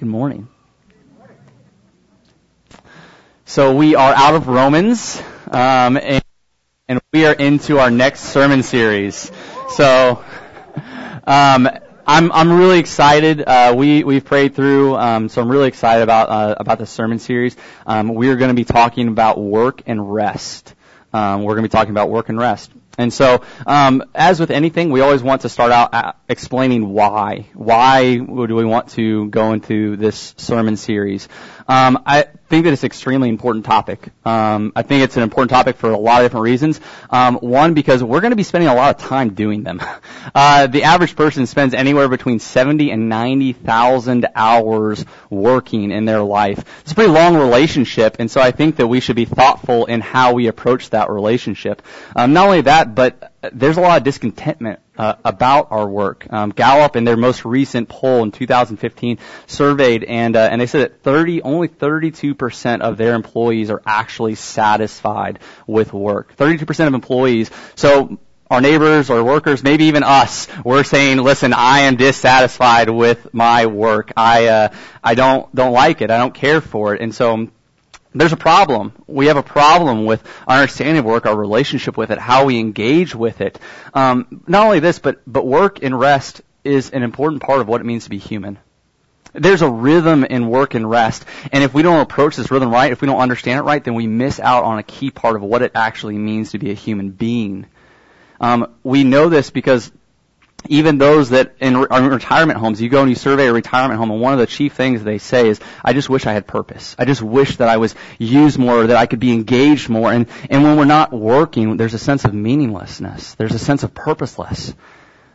Good morning. So we are out of Romans, um, and, and, we are into our next sermon series. So um, I'm I'm really excited. Uh, we we've prayed through, um, so I'm really excited about uh, about the sermon series. Um, we are going to be talking about work and rest. Um, we're going to be talking about work and rest. And so, um, as with anything, we always want to start out explaining why. Why do we want to go into this sermon series? Um, I think that it's an extremely important topic. Um, I think it's an important topic for a lot of different reasons. Um, one, because we're going to be spending a lot of time doing them. Uh, the average person spends anywhere between seventy and ninety thousand hours working in their life. It's a pretty long relationship, and so I think that we should be thoughtful in how we approach that relationship. Um, not only that, but there's a lot of discontentment uh, about our work. Um, Gallup, in their most recent poll in 2015, surveyed and uh, and they said that 30, only 32 percent of their employees are actually satisfied with work. 32 percent of employees. So our neighbors or workers, maybe even us, we're saying, listen, I am dissatisfied with my work. I uh, I don't don't like it. I don't care for it, and so there's a problem. We have a problem with our understanding of work, our relationship with it, how we engage with it. Um, not only this, but but work and rest is an important part of what it means to be human. There's a rhythm in work and rest, and if we don't approach this rhythm right, if we don't understand it right, then we miss out on a key part of what it actually means to be a human being. Um, we know this because even those that in, retirement homes, you go and you survey a retirement home, and one of the chief things they say is, "I just wish I had purpose. I just wish that I was used more, that I could be engaged more." And and when we're not working, there's a sense of meaninglessness. There's a sense of purposeless.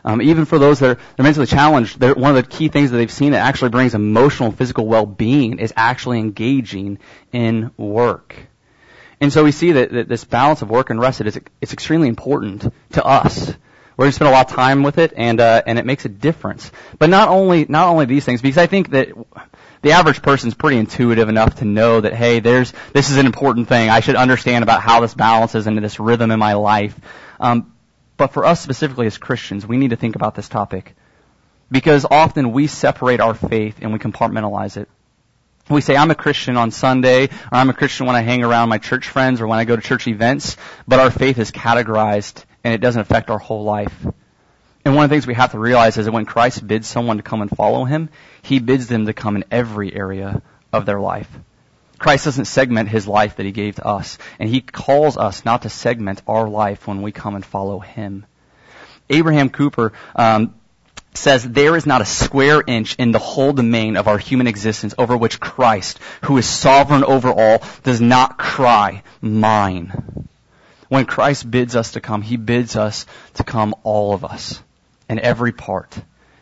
Um, even for those that are they're mentally challenged, one of the key things that they've seen that actually brings emotional and physical well-being is actually engaging in work. And so we see that, that this balance of work and rest is it's extremely important to us. We're going to spend a lot of time with it, and uh, and it makes a difference. But not only not only these things, because I think that the average person's pretty intuitive enough to know that hey, there's this is an important thing. I should understand about how this balances into this rhythm in my life. Um, but for us specifically as Christians, we need to think about this topic because often we separate our faith and we compartmentalize it. We say, I'm a Christian on Sunday, or I'm a Christian when I hang around my church friends or when I go to church events, but our faith is categorized and it doesn't affect our whole life. And one of the things we have to realize is that when Christ bids someone to come and follow him, he bids them to come in every area of their life. Christ doesn't segment his life that he gave to us, and he calls us not to segment our life when we come and follow him. Abraham Kuyper um, says there is not a square inch in the whole domain of our human existence over which Christ, who is sovereign over all, does not cry, mine. When Christ bids us to come, He bids us to come all of us in every part.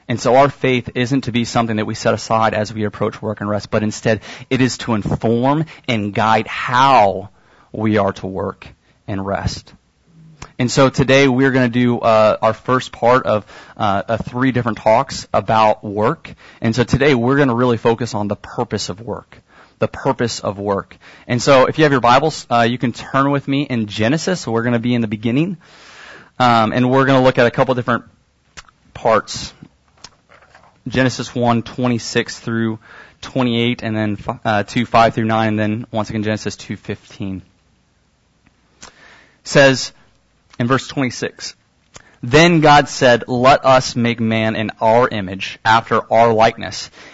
And so our faith isn't to be something that we set aside as we approach work and rest, but instead it is to inform and guide how we are to work and rest. And so today we're going to do uh, our first part of uh, three different talks about work. And so today we're going to really focus on the purpose of work the purpose of work. And so if you have your Bibles, uh, you can turn with me in Genesis. We're going to be in the beginning. Um, and we're going to look at a couple different parts. Genesis 1, 26 through 28, and then uh, 2, 5 through 9, and then once again Genesis 2, 15. says in verse 26, then God said, Let us make man in our image, after our likeness,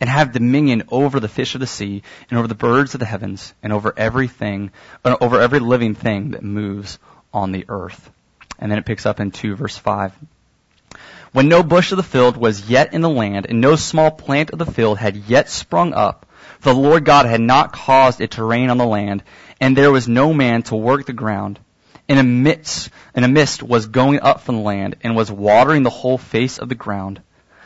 and have dominion over the fish of the sea and over the birds of the heavens and over everything, uh, over every living thing that moves on the earth. And then it picks up in 2 verse 5. When no bush of the field was yet in the land and no small plant of the field had yet sprung up, for the Lord God had not caused it to rain on the land and there was no man to work the ground. And a mist, and a mist was going up from the land and was watering the whole face of the ground.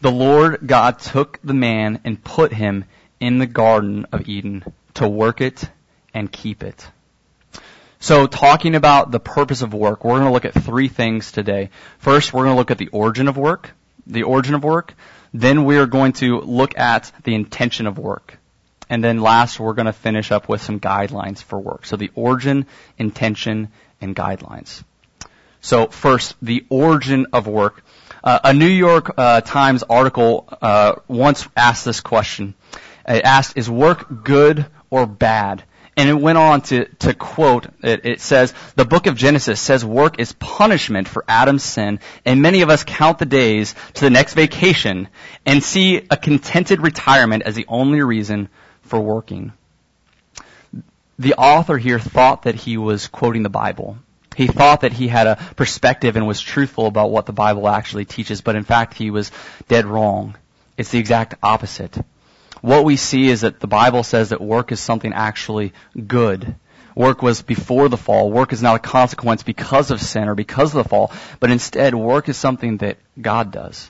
The Lord God took the man and put him in the garden of Eden to work it and keep it. So talking about the purpose of work, we're going to look at three things today. First, we're going to look at the origin of work, the origin of work. Then we're going to look at the intention of work. And then last, we're going to finish up with some guidelines for work. So the origin, intention, and guidelines. So first, the origin of work. Uh, a New York uh, Times article uh, once asked this question. It asked, is work good or bad? And it went on to, to quote, it, it, says, the book of Genesis says work is punishment for Adam's sin, and many of us count the days to the next vacation and see a contented retirement as the only reason for working. The author here thought that he was quoting the Bible. He thought that he had a perspective and was truthful about what the Bible actually teaches, but in fact he was dead wrong. It's the exact opposite what we see is that the Bible says that work is something actually good. Work was before the fall. Work is not a consequence because of sin or because of the fall, but instead work is something that God does.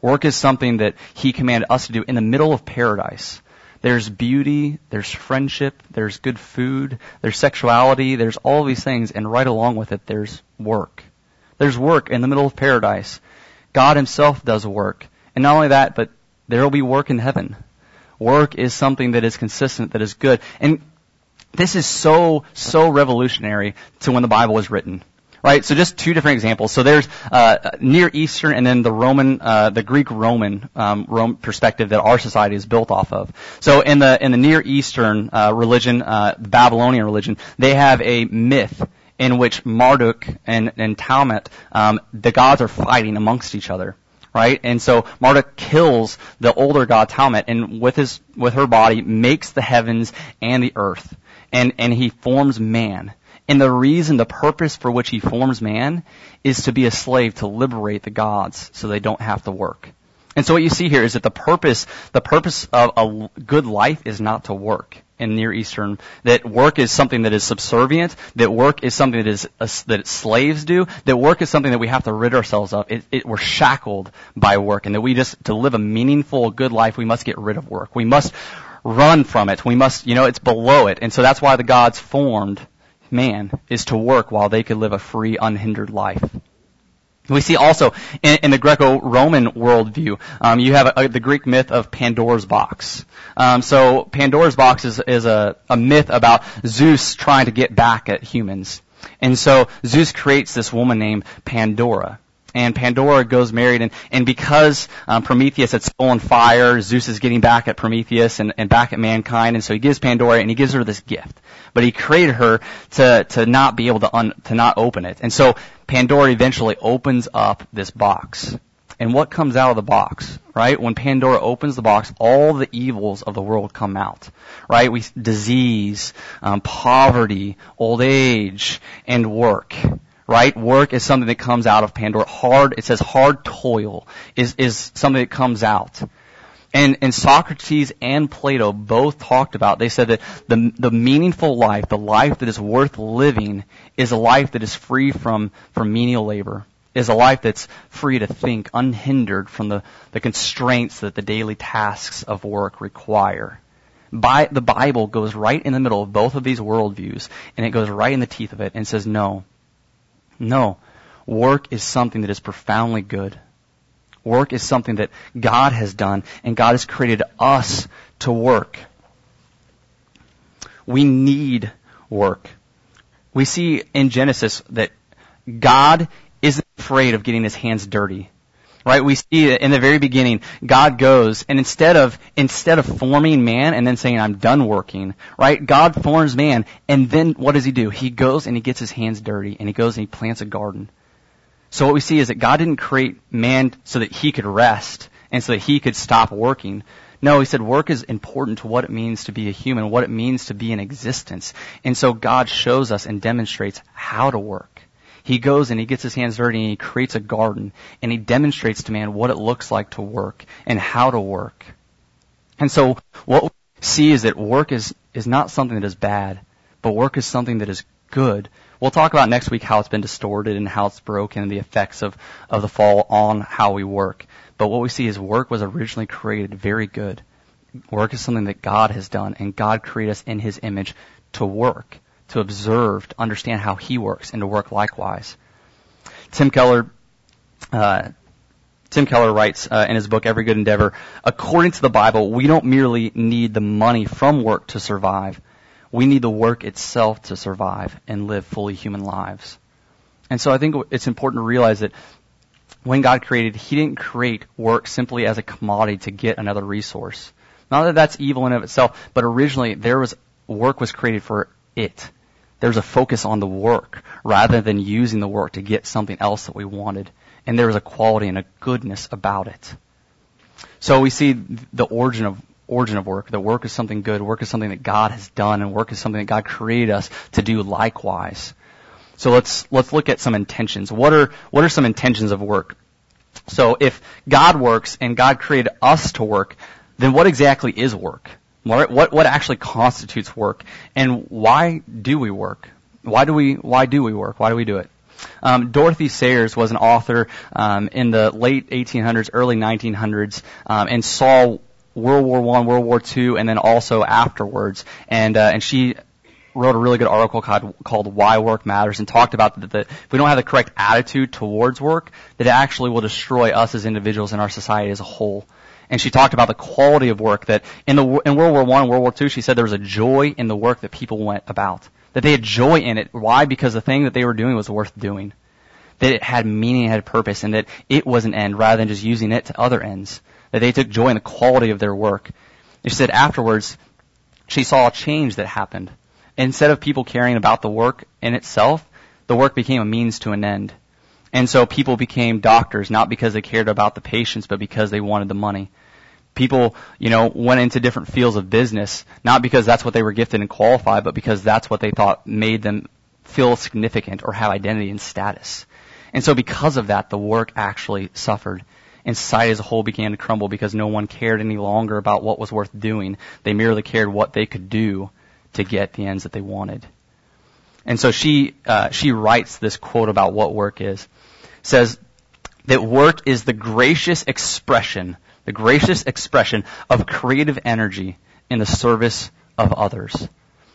Work is something that He commanded us to do in the middle of paradise. There's beauty, there's friendship, there's good food, there's sexuality, there's all these things, and right along with it, there's work. There's work in the middle of paradise. God Himself does work. And not only that, but there will be work in heaven. Work is something that is consistent, that is good. And this is so, so revolutionary to when the Bible was written. Right, so just two different examples. So there's uh, Near Eastern and then the Roman, uh, the Greek Roman um, Rome perspective that our society is built off of. So in the in the Near Eastern uh, religion, uh, Babylonian religion, they have a myth in which Marduk and and Tiamat, um, the gods are fighting amongst each other right? And so Marduk kills the older god Tiamat and with his, with her body makes the heavens and the earth. And, and he forms man. And the reason, the purpose for which he forms man is to be a slave to liberate the gods so they don't have to work. And so what you see here is that the purpose, the purpose of a good life is not to work in Near Eastern, that work is something that is subservient, that work is something that is uh, that slaves do, that work is something that we have to rid ourselves of. It, it, we're shackled by work, and that we just to live a meaningful, good life, we must get rid of work. We must run from it. We must, you know, it's below it, and so that's why the gods formed man is to work while they could live a free, unhindered life. We see also in, in the Greco-Roman worldview, um, you have a, a, the Greek myth of Pandora's box. Um, so Pandora's box is, is a, a myth about Zeus trying to get back at humans. And so Zeus creates this woman named Pandora. And Pandora goes married, and, and because um, Prometheus had stolen fire, Zeus is getting back at Prometheus and, and back at mankind, and so he gives Pandora, and he gives her this gift. But he created her to, to not be able to, un, to not open it. And so Pandora eventually opens up this box. And what comes out of the box, right? When Pandora opens the box, all the evils of the world come out, right? We, disease, um, poverty, old age, and work, right? Work is something that comes out of Pandora. Hard, it says hard toil is, is something that comes out. And, and Socrates and Plato both talked about, they said that the, the meaningful life, the life that is worth living, is a life that is free from, from menial labor, is a life that's free to think, unhindered from the, the constraints that the daily tasks of work require. By, the Bible goes right in the middle of both of these worldviews, and it goes right in the teeth of it and says, no, no, work is something that is profoundly good. Work is something that God has done, and God has created us to work. We need work. We see in Genesis that God isn't afraid of getting his hands dirty. Right? We see in the very beginning, God goes and instead of, instead of forming man and then saying, I'm done working, right? God forms man and then what does he do? He goes and he gets his hands dirty and he goes and he plants a garden. So what we see is that God didn't create man so that he could rest and so that he could stop working. No, he said work is important to what it means to be a human, what it means to be in existence. And so God shows us and demonstrates how to work. He goes and he gets his hands dirty and he creates a garden and he demonstrates to man what it looks like to work and how to work. And so what we see is that work is, is not something that is bad, but work is something that is good. We'll talk about next week how it's been distorted and how it's broken and the effects of, of the fall on how we work. But what we see is work was originally created very good. Work is something that God has done and God created us in His image to work to observe, to understand how he works, and to work likewise. Tim Keller, uh, Tim Keller writes uh, in his book Every Good Endeavor, according to the Bible, we don't merely need the money from work to survive. We need the work itself to survive and live fully human lives. And so I think it's important to realize that when God created, He didn't create work simply as a commodity to get another resource. Not that that's evil in of itself, but originally there was work was created for it there's a focus on the work rather than using the work to get something else that we wanted. And there was a quality and a goodness about it. So we see the origin of origin of work. That work is something good. Work is something that God has done, and work is something that God created us to do likewise. So let's let's look at some intentions. What are what are some intentions of work? So if God works and God created us to work, then what exactly is work? What, what, actually constitutes work? And why do we work? Why do we, why do we work? Why do we do it? Um, Dorothy Sayers was an author um, in the late 1800s, early 1900s, um, and saw World War One, World War Two, and then also afterwards. And uh, and she wrote a really good article called, called "Why Work Matters" and talked about that, that if we don't have the correct attitude towards work, that it actually will destroy us as individuals and our society as a whole and she talked about the quality of work that in the in World War One, and World War Two, she said there was a joy in the work that people went about. That they had joy in it. Why? Because the thing that they were doing was worth doing. That it had meaning, it had purpose, and that it was an end rather than just using it to other ends. That they took joy in the quality of their work. And she said afterwards, she saw a change that happened. Instead of people caring about the work in itself, the work became a means to an end. And so people became doctors, not because they cared about the patients, but because they wanted the money. People, you know, went into different fields of business, not because that's what they were gifted and qualified, but because that's what they thought made them feel significant or have identity and status. And so because of that, the work actually suffered. And society as a whole began to crumble because no one cared any longer about what was worth doing. They merely cared what they could do to get the ends that they wanted. And so she, uh, she writes this quote about what work is. Says that work is the gracious expression the gracious expression of creative energy in the service of others.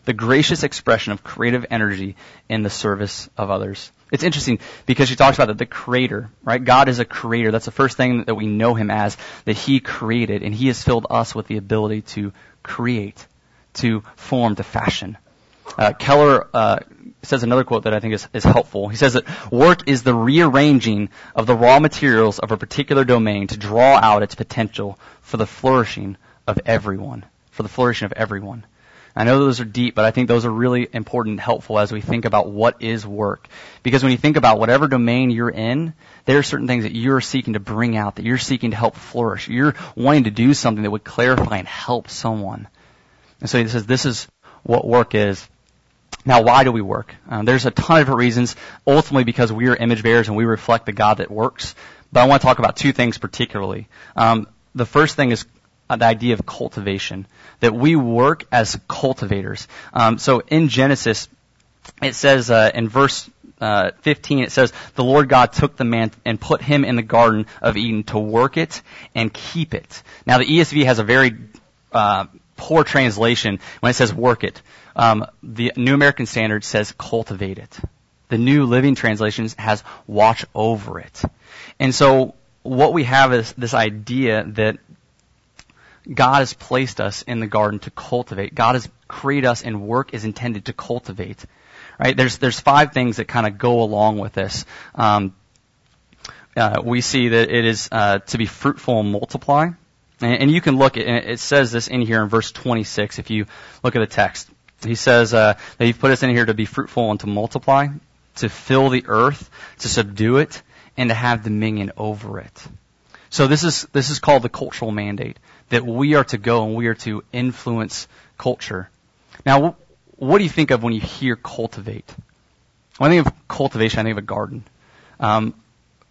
The gracious expression of creative energy in the service of others. It's interesting because she talks about that the creator, right? God is a creator. That's the first thing that we know him as, that he created, and he has filled us with the ability to create, to form, to fashion. Uh, Keller uh, says another quote that I think is, is helpful. He says that work is the rearranging of the raw materials of a particular domain to draw out its potential for the flourishing of everyone. For the flourishing of everyone. I know those are deep, but I think those are really important and helpful as we think about what is work. Because when you think about whatever domain you're in, there are certain things that you're seeking to bring out, that you're seeking to help flourish. You're wanting to do something that would clarify and help someone. And so he says this is what work is. Now, why do we work? Um, there's a ton of different reasons. Ultimately, because we are image bearers and we reflect the God that works. But I want to talk about two things particularly. Um, the first thing is the idea of cultivation. That we work as cultivators. Um, so in Genesis, it says uh, in verse uh, 15, it says, The Lord God took the man and put him in the Garden of Eden to work it and keep it. Now, the ESV has a very uh, poor translation when it says work it. Um, the New American Standard says cultivate it. The New Living Translation has watch over it. And so what we have is this idea that God has placed us in the garden to cultivate. God has created us and work is intended to cultivate. Right? There's, there's five things that kind of go along with this. Um, uh, we see that it is uh, to be fruitful and multiply. And, and you can look at it says this in here in verse 26 if you look at the text. He says uh, that He put us in here to be fruitful and to multiply, to fill the earth, to subdue it, and to have dominion over it. So this is, this is called the cultural mandate, that we are to go and we are to influence culture. Now, what do you think of when you hear cultivate? When I think of cultivation, I think of a garden. Um,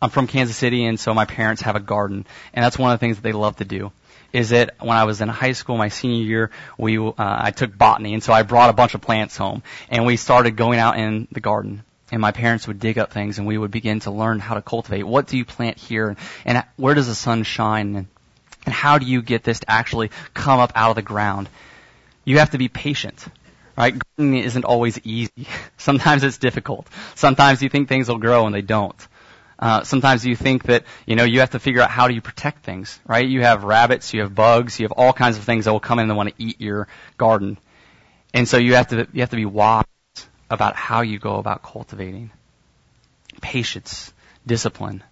I'm from Kansas City, and so my parents have a garden, and that's one of the things that they love to do. Is that when I was in high school, my senior year, we uh, I took botany, and so I brought a bunch of plants home, and we started going out in the garden. And my parents would dig up things, and we would begin to learn how to cultivate. What do you plant here, and where does the sun shine, and, how do you get this to actually come up out of the ground? You have to be patient right? Gardening isn't always easy. Sometimes it's difficult. Sometimes you think things will grow and they don't. Uh, sometimes you think that you know you have to figure out how do you protect things, right? You have rabbits, you have bugs, you have all kinds of things that will come in and want to eat your garden, and so you have to you have to be wise about how you go about cultivating. Patience, discipline.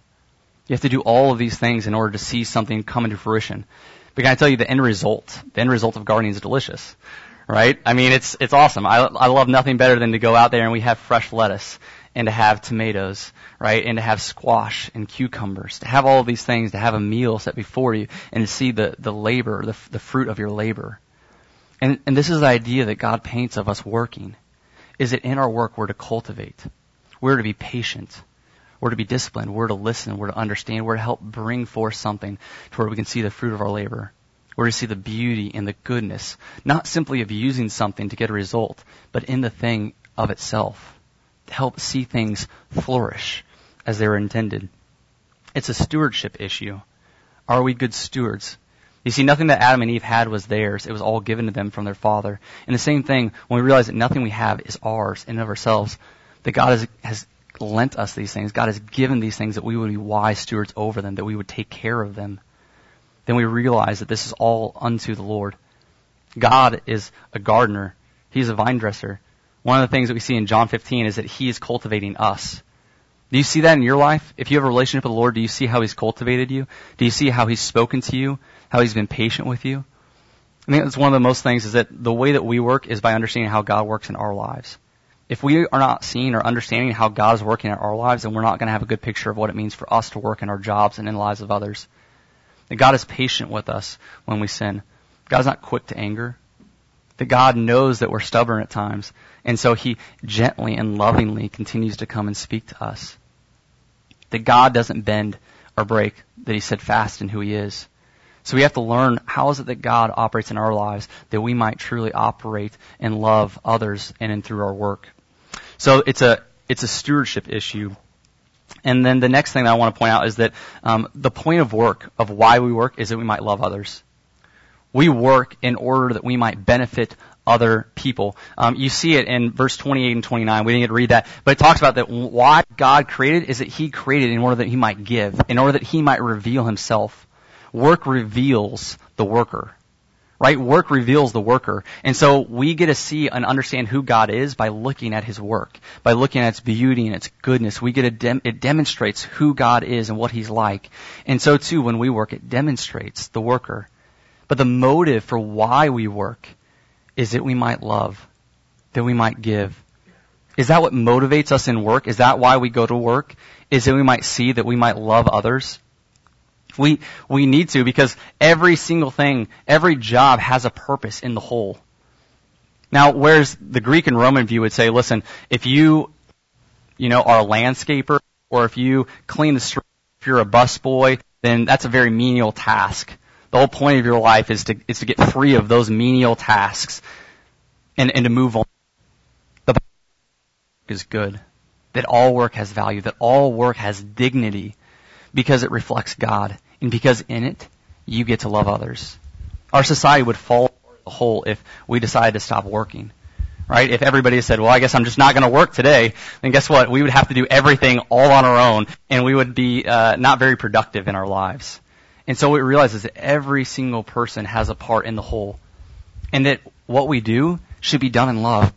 You have to do all of these things in order to see something come into fruition. But can I tell you the end result? The end result of gardening is delicious right? I mean, it's it's awesome. I I love nothing better than to go out there and we have fresh lettuce and to have tomatoes, right? And to have squash and cucumbers, to have all these things, to have a meal set before you, and to see the the labor, the the fruit of your labor. And and this is the idea that God paints of us working, is that in our work we're to cultivate, we're to be patient. We're to be disciplined. We're to listen. We're to understand. We're to help bring forth something to where we can see the fruit of our labor. We're to see the beauty and the goodness, not simply of using something to get a result, but in the thing of itself, help see things flourish as they were intended. It's a stewardship issue. Are we good stewards? You see, nothing that Adam and Eve had was theirs. It was all given to them from their Father. And the same thing, when we realize that nothing we have is ours in and of ourselves, that God has, has lent us these things. God has given these things that we would be wise stewards over them, that we would take care of them then we realize that this is all unto the Lord. God is a gardener. He's a vine dresser. One of the things that we see in John 15 is that He is cultivating us. Do you see that in your life? If you have a relationship with the Lord, do you see how He's cultivated you? Do you see how He's spoken to you? How He's been patient with you? I think that's one of the most things is that the way that we work is by understanding how God works in our lives. If we are not seeing or understanding how God is working in our lives, then we're not going to have a good picture of what it means for us to work in our jobs and in the lives of others. That God is patient with us when we sin. God's not quick to anger. That God knows that we're stubborn at times. And so He gently and lovingly continues to come and speak to us. That God doesn't bend or break. That He's steadfast in who He is. So we have to learn how is it that God operates in our lives that we might truly operate and love others and in through our work. So it's a, it's a stewardship issue and then the next thing that I want to point out is that um, the point of work, of why we work, is that we might love others. We work in order that we might benefit other people. Um, you see it in verse 28 and 29. We didn't get to read that, but it talks about that why God created is that He created in order that He might give, in order that He might reveal Himself. Work reveals the worker right? Work reveals the worker. And so we get to see and understand who God is by looking at His work, by looking at its beauty and its goodness. We get dem- it demonstrates who God is and what He's like. And so too, when we work, it demonstrates the worker. But the motive for why we work is that we might love, that we might give. Is that what motivates us in work? Is that why we go to work? Is that we might see that we might love others? We, we need to because every single thing, every job has a purpose in the whole. Now, whereas the Greek and Roman view would say, listen, if you, you know, are a landscaper or if you clean the street, if you're a busboy, then that's a very menial task. The whole point of your life is to, is to get free of those menial tasks and, and to move on. The Bible is good. That all work has value, that all work has dignity because it reflects God and because in it, you get to love others. Our society would fall a hole if we decided to stop working. Right? If everybody said, well, I guess I'm just not going to work today, then guess what? We would have to do everything all on our own, and we would be uh, not very productive in our lives. And so what we realize that every single person has a part in the whole. And that what we do should be done in love.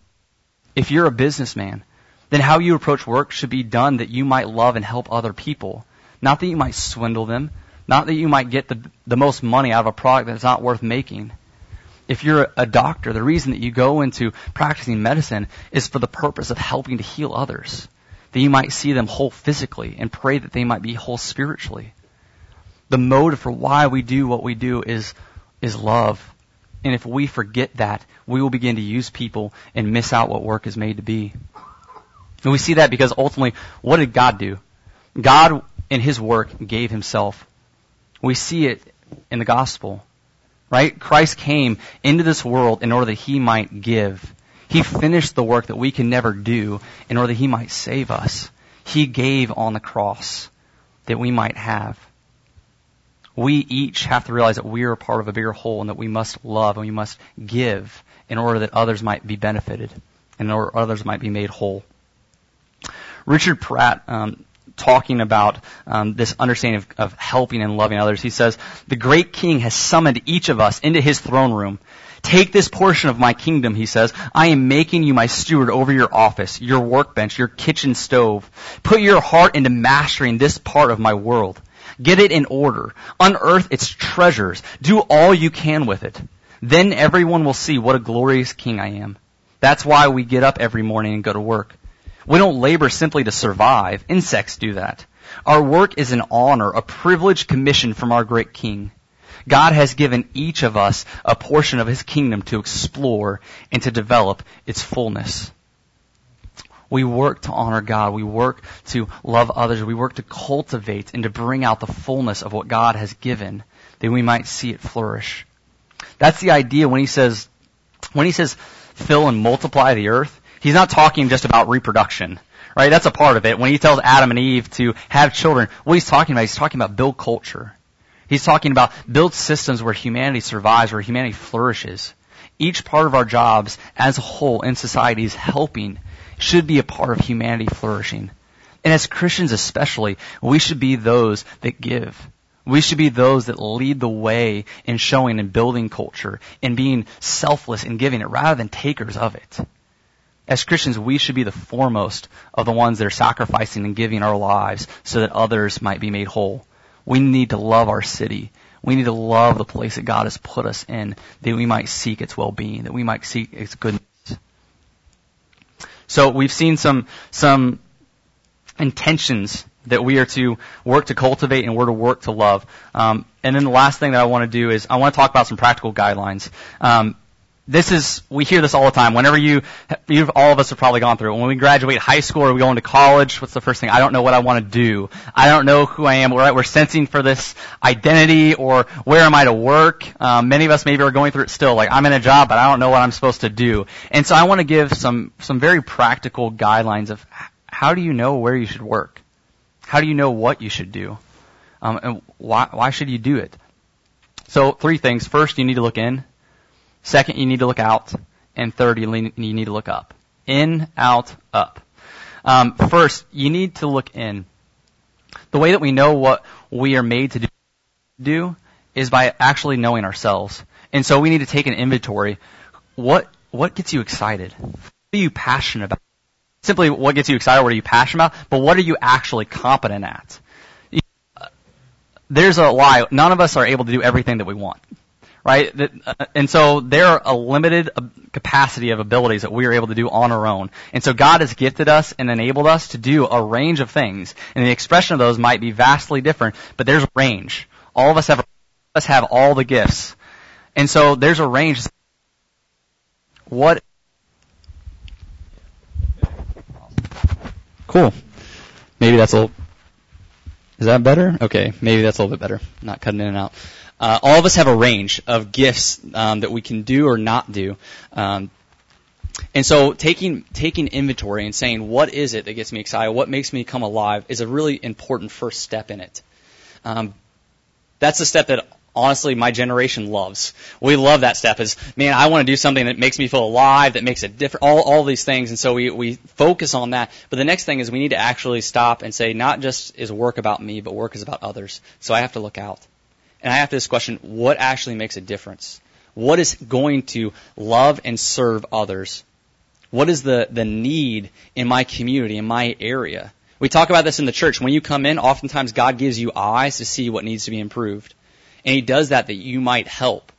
If you're a businessman, then how you approach work should be done that you might love and help other people. Not that you might swindle them, not that you might get the, the most money out of a product that's not worth making. If you're a doctor, the reason that you go into practicing medicine is for the purpose of helping to heal others. That you might see them whole physically and pray that they might be whole spiritually. The motive for why we do what we do is, is love. And if we forget that, we will begin to use people and miss out what work is made to be. And we see that because ultimately, what did God do? God, in His work, gave Himself. We see it in the gospel. Right? Christ came into this world in order that He might give. He finished the work that we can never do in order that He might save us. He gave on the cross that we might have. We each have to realize that we are part of a bigger whole and that we must love and we must give in order that others might be benefited and in order others might be made whole. Richard Pratt, um, talking about um, this understanding of, of helping and loving others, he says, "The great King has summoned each of us into His throne room." Take this portion of my kingdom, he says. I am making you my steward over your office, your workbench, your kitchen stove. Put your heart into mastering this part of my world. Get it in order. Unearth its treasures. Do all you can with it. Then everyone will see what a glorious king I am. That's why we get up every morning and go to work. We don't labor simply to survive. Insects do that. Our work is an honor, a privileged commission from our great king. God has given each of us a portion of his kingdom to explore and to develop its fullness. We work to honor God. We work to love others. We work to cultivate and to bring out the fullness of what God has given that we might see it flourish. That's the idea when he says, when he says fill and multiply the earth, he's not talking just about reproduction. Right? That's a part of it. When he tells Adam and Eve to have children, what he's talking about, he's talking about build culture. He's talking about build systems where humanity survives, where humanity flourishes. Each part of our jobs as a whole in society is helping, should be a part of humanity flourishing. And as Christians especially, we should be those that give. We should be those that lead the way in showing and building culture and being selfless in giving it rather than takers of it. As Christians, we should be the foremost of the ones that are sacrificing and giving our lives so that others might be made whole. We need to love our city. We need to love the place that God has put us in, that we might seek its well-being, that we might seek its goodness. So we've seen some, some intentions that we are to work to cultivate and we're to work to love. Um, and then the last thing that I want to do is I want to talk about some practical guidelines. Um, this is we hear this all the time. Whenever you, you've all of us have probably gone through it. When we graduate high school or we go into college, what's the first thing? I don't know what I want to do. I don't know who I am. We're we're sensing for this identity or where am I to work? Um, many of us maybe are going through it still. Like I'm in a job, but I don't know what I'm supposed to do. And so I want to give some some very practical guidelines of how do you know where you should work? How do you know what you should do? Um, and why why should you do it? So three things. First, you need to look in. Second, you need to look out. And third, you need to look up. In, out, up. Um, first, you need to look in. The way that we know what we are made to do is by actually knowing ourselves. And so we need to take an inventory. What, what gets you excited? What are you passionate about? Simply what gets you excited, what are you passionate about, but what are you actually competent at? There's a lie. None of us are able to do everything that we want right? Uh, and so there are a limited uh, capacity of abilities that we are able to do on our own. And so God has gifted us and enabled us to do a range of things. And the expression of those might be vastly different, but there's a range. All of us have, us have all the gifts. And so there's a range. What? Cool. Maybe that's a little, is that better? Okay, maybe that's a little bit better. Not cutting in and out. Uh, all of us have a range of gifts um, that we can do or not do. Um, and so taking taking inventory and saying what is it that gets me excited, what makes me come alive, is a really important first step in it. Um, that's a step that honestly my generation loves. We love that step. Is man, I want to do something that makes me feel alive, that makes it different. All all these things, and so we we focus on that. But the next thing is we need to actually stop and say, not just is work about me, but work is about others. So I have to look out. And I have this question, what actually makes a difference? What is going to love and serve others? What is the, the need in my community, in my area? We talk about this in the church. When you come in, oftentimes God gives you eyes to see what needs to be improved. And He does that that you might help.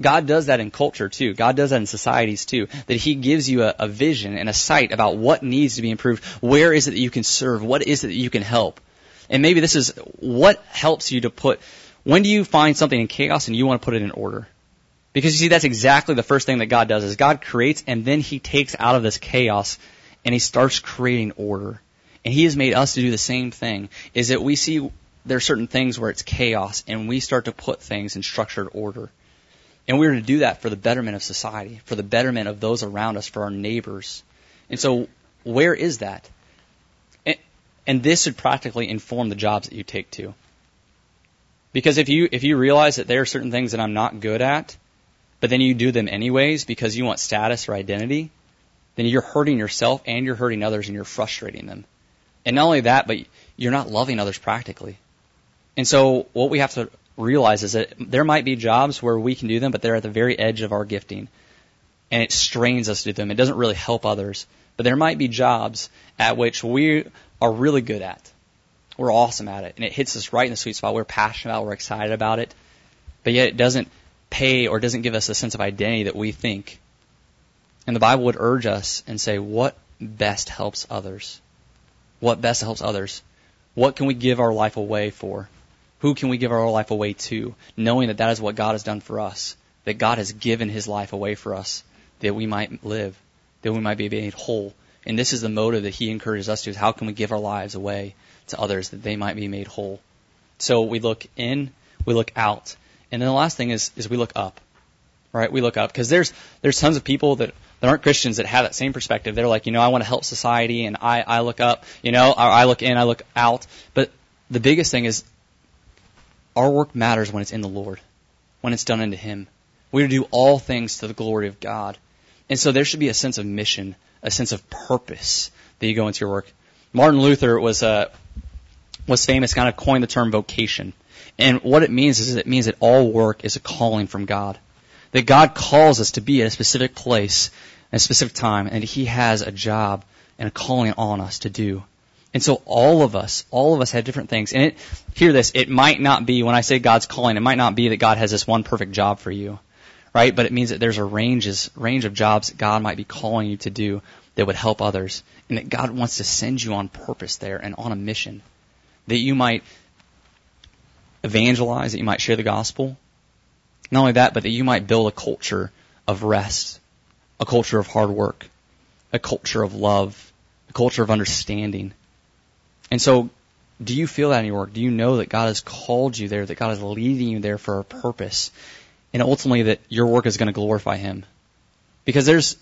God does that in culture too. God does that in societies too. That He gives you a, a vision and a sight about what needs to be improved. Where is it that you can serve? What is it that you can help? And maybe this is what helps you to put When do you find something in chaos and you want to put it in order? Because you see, that's exactly the first thing that God does is God creates and then He takes out of this chaos and He starts creating order. And He has made us to do the same thing, is that we see there are certain things where it's chaos and we start to put things in structured order. And we're to do that for the betterment of society, for the betterment of those around us, for our neighbors. And so, where is that? And this should practically inform the jobs that you take too. Because if you if you realize that there are certain things that I'm not good at, but then you do them anyways because you want status or identity, then you're hurting yourself and you're hurting others and you're frustrating them. And not only that, but you're not loving others practically. And so what we have to realize is that there might be jobs where we can do them, but they're at the very edge of our gifting. And it strains us to do them. It doesn't really help others. But there might be jobs at which we are really good at. We're awesome at it. And it hits us right in the sweet spot. We're passionate about it. We're excited about it. But yet it doesn't pay or doesn't give us a sense of identity that we think. And the Bible would urge us and say, what best helps others? What best helps others? What can we give our life away for? Who can we give our life away to? Knowing that that is what God has done for us. That God has given His life away for us. That we might live. That we might be made whole. And this is the motive that He encourages us to is how can we give our lives away to others that they might be made whole? So we look in, we look out. And then the last thing is, is we look up. Right? We look up. Because there's, there's tons of people that, that aren't Christians that have that same perspective. They're like, you know, I want to help society and I, I look up, you know, I look in, I look out. But the biggest thing is our work matters when it's in the Lord, when it's done unto Him. We do all things to the glory of God. And so there should be a sense of mission, a sense of purpose that you go into your work. Martin Luther was uh, was famous, kind of coined the term vocation. And what it means is it means that all work is a calling from God. That God calls us to be at a specific place at a specific time, and He has a job and a calling on us to do. And so all of us, all of us have different things. And it, hear this, it might not be, when I say God's calling, it might not be that God has this one perfect job for you right? But it means that there's a range of jobs that God might be calling you to do that would help others, and that God wants to send you on purpose there and on a mission, that you might evangelize, that you might share the gospel. Not only that, but that you might build a culture of rest, a culture of hard work, a culture of love, a culture of understanding. And so, do you feel that in your work? Do you know that God has called you there, that God is leading you there for a purpose? And ultimately that your work is going to glorify Him. Because there's,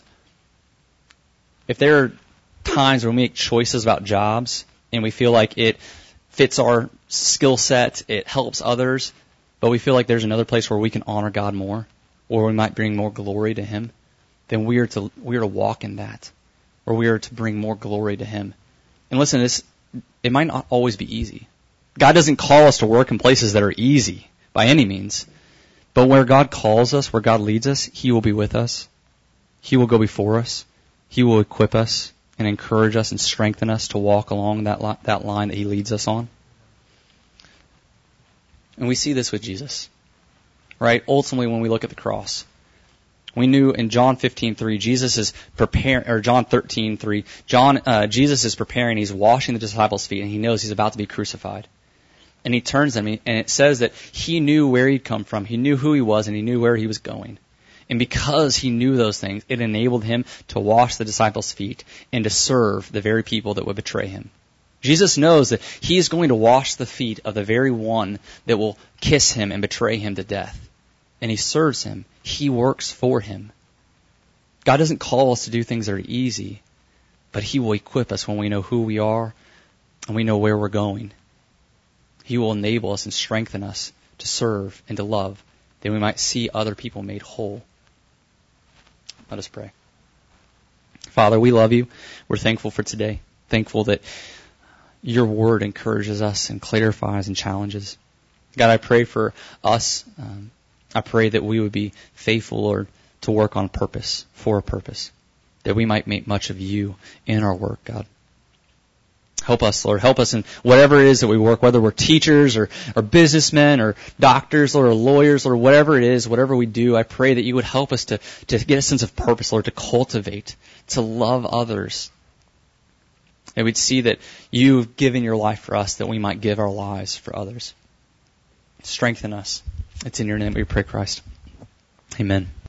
if there are times when we make choices about jobs and we feel like it fits our skill set, it helps others, but we feel like there's another place where we can honor God more, or we might bring more glory to Him, then we are to we are to walk in that, or we are to bring more glory to Him. And listen, this it might not always be easy. God doesn't call us to work in places that are easy by any means. But where God calls us, where God leads us, He will be with us. He will go before us. He will equip us and encourage us and strengthen us to walk along that, li- that line that He leads us on. And we see this with Jesus. Right? Ultimately, when we look at the cross, we knew in John 15:3 Jesus is preparing, or John 13:3 John uh, Jesus is preparing. He's washing the disciples' feet, and he knows he's about to be crucified and he turns me, and it says that he knew where he'd come from, he knew who he was, and he knew where he was going. And because he knew those things, it enabled him to wash the disciples' feet and to serve the very people that would betray him. Jesus knows that he is going to wash the feet of the very one that will kiss him and betray him to death. And he serves him. He works for him. God doesn't call us to do things that are easy, but he will equip us when we know who we are and we know where we're going. He will enable us and strengthen us to serve and to love, that we might see other people made whole. Let us pray. Father, we love you. We're thankful for today. Thankful that your word encourages us and clarifies and challenges. God, I pray for us. Um, I pray that we would be faithful, Lord, to work on purpose, for a purpose, that we might make much of you in our work, God. Help us, Lord. Help us in whatever it is that we work, whether we're teachers or, or businessmen or doctors or lawyers or whatever it is, whatever we do, I pray that you would help us to, to get a sense of purpose, Lord, to cultivate, to love others. And we'd see that you've given your life for us that we might give our lives for others. Strengthen us. It's in your name we pray, Christ. Amen.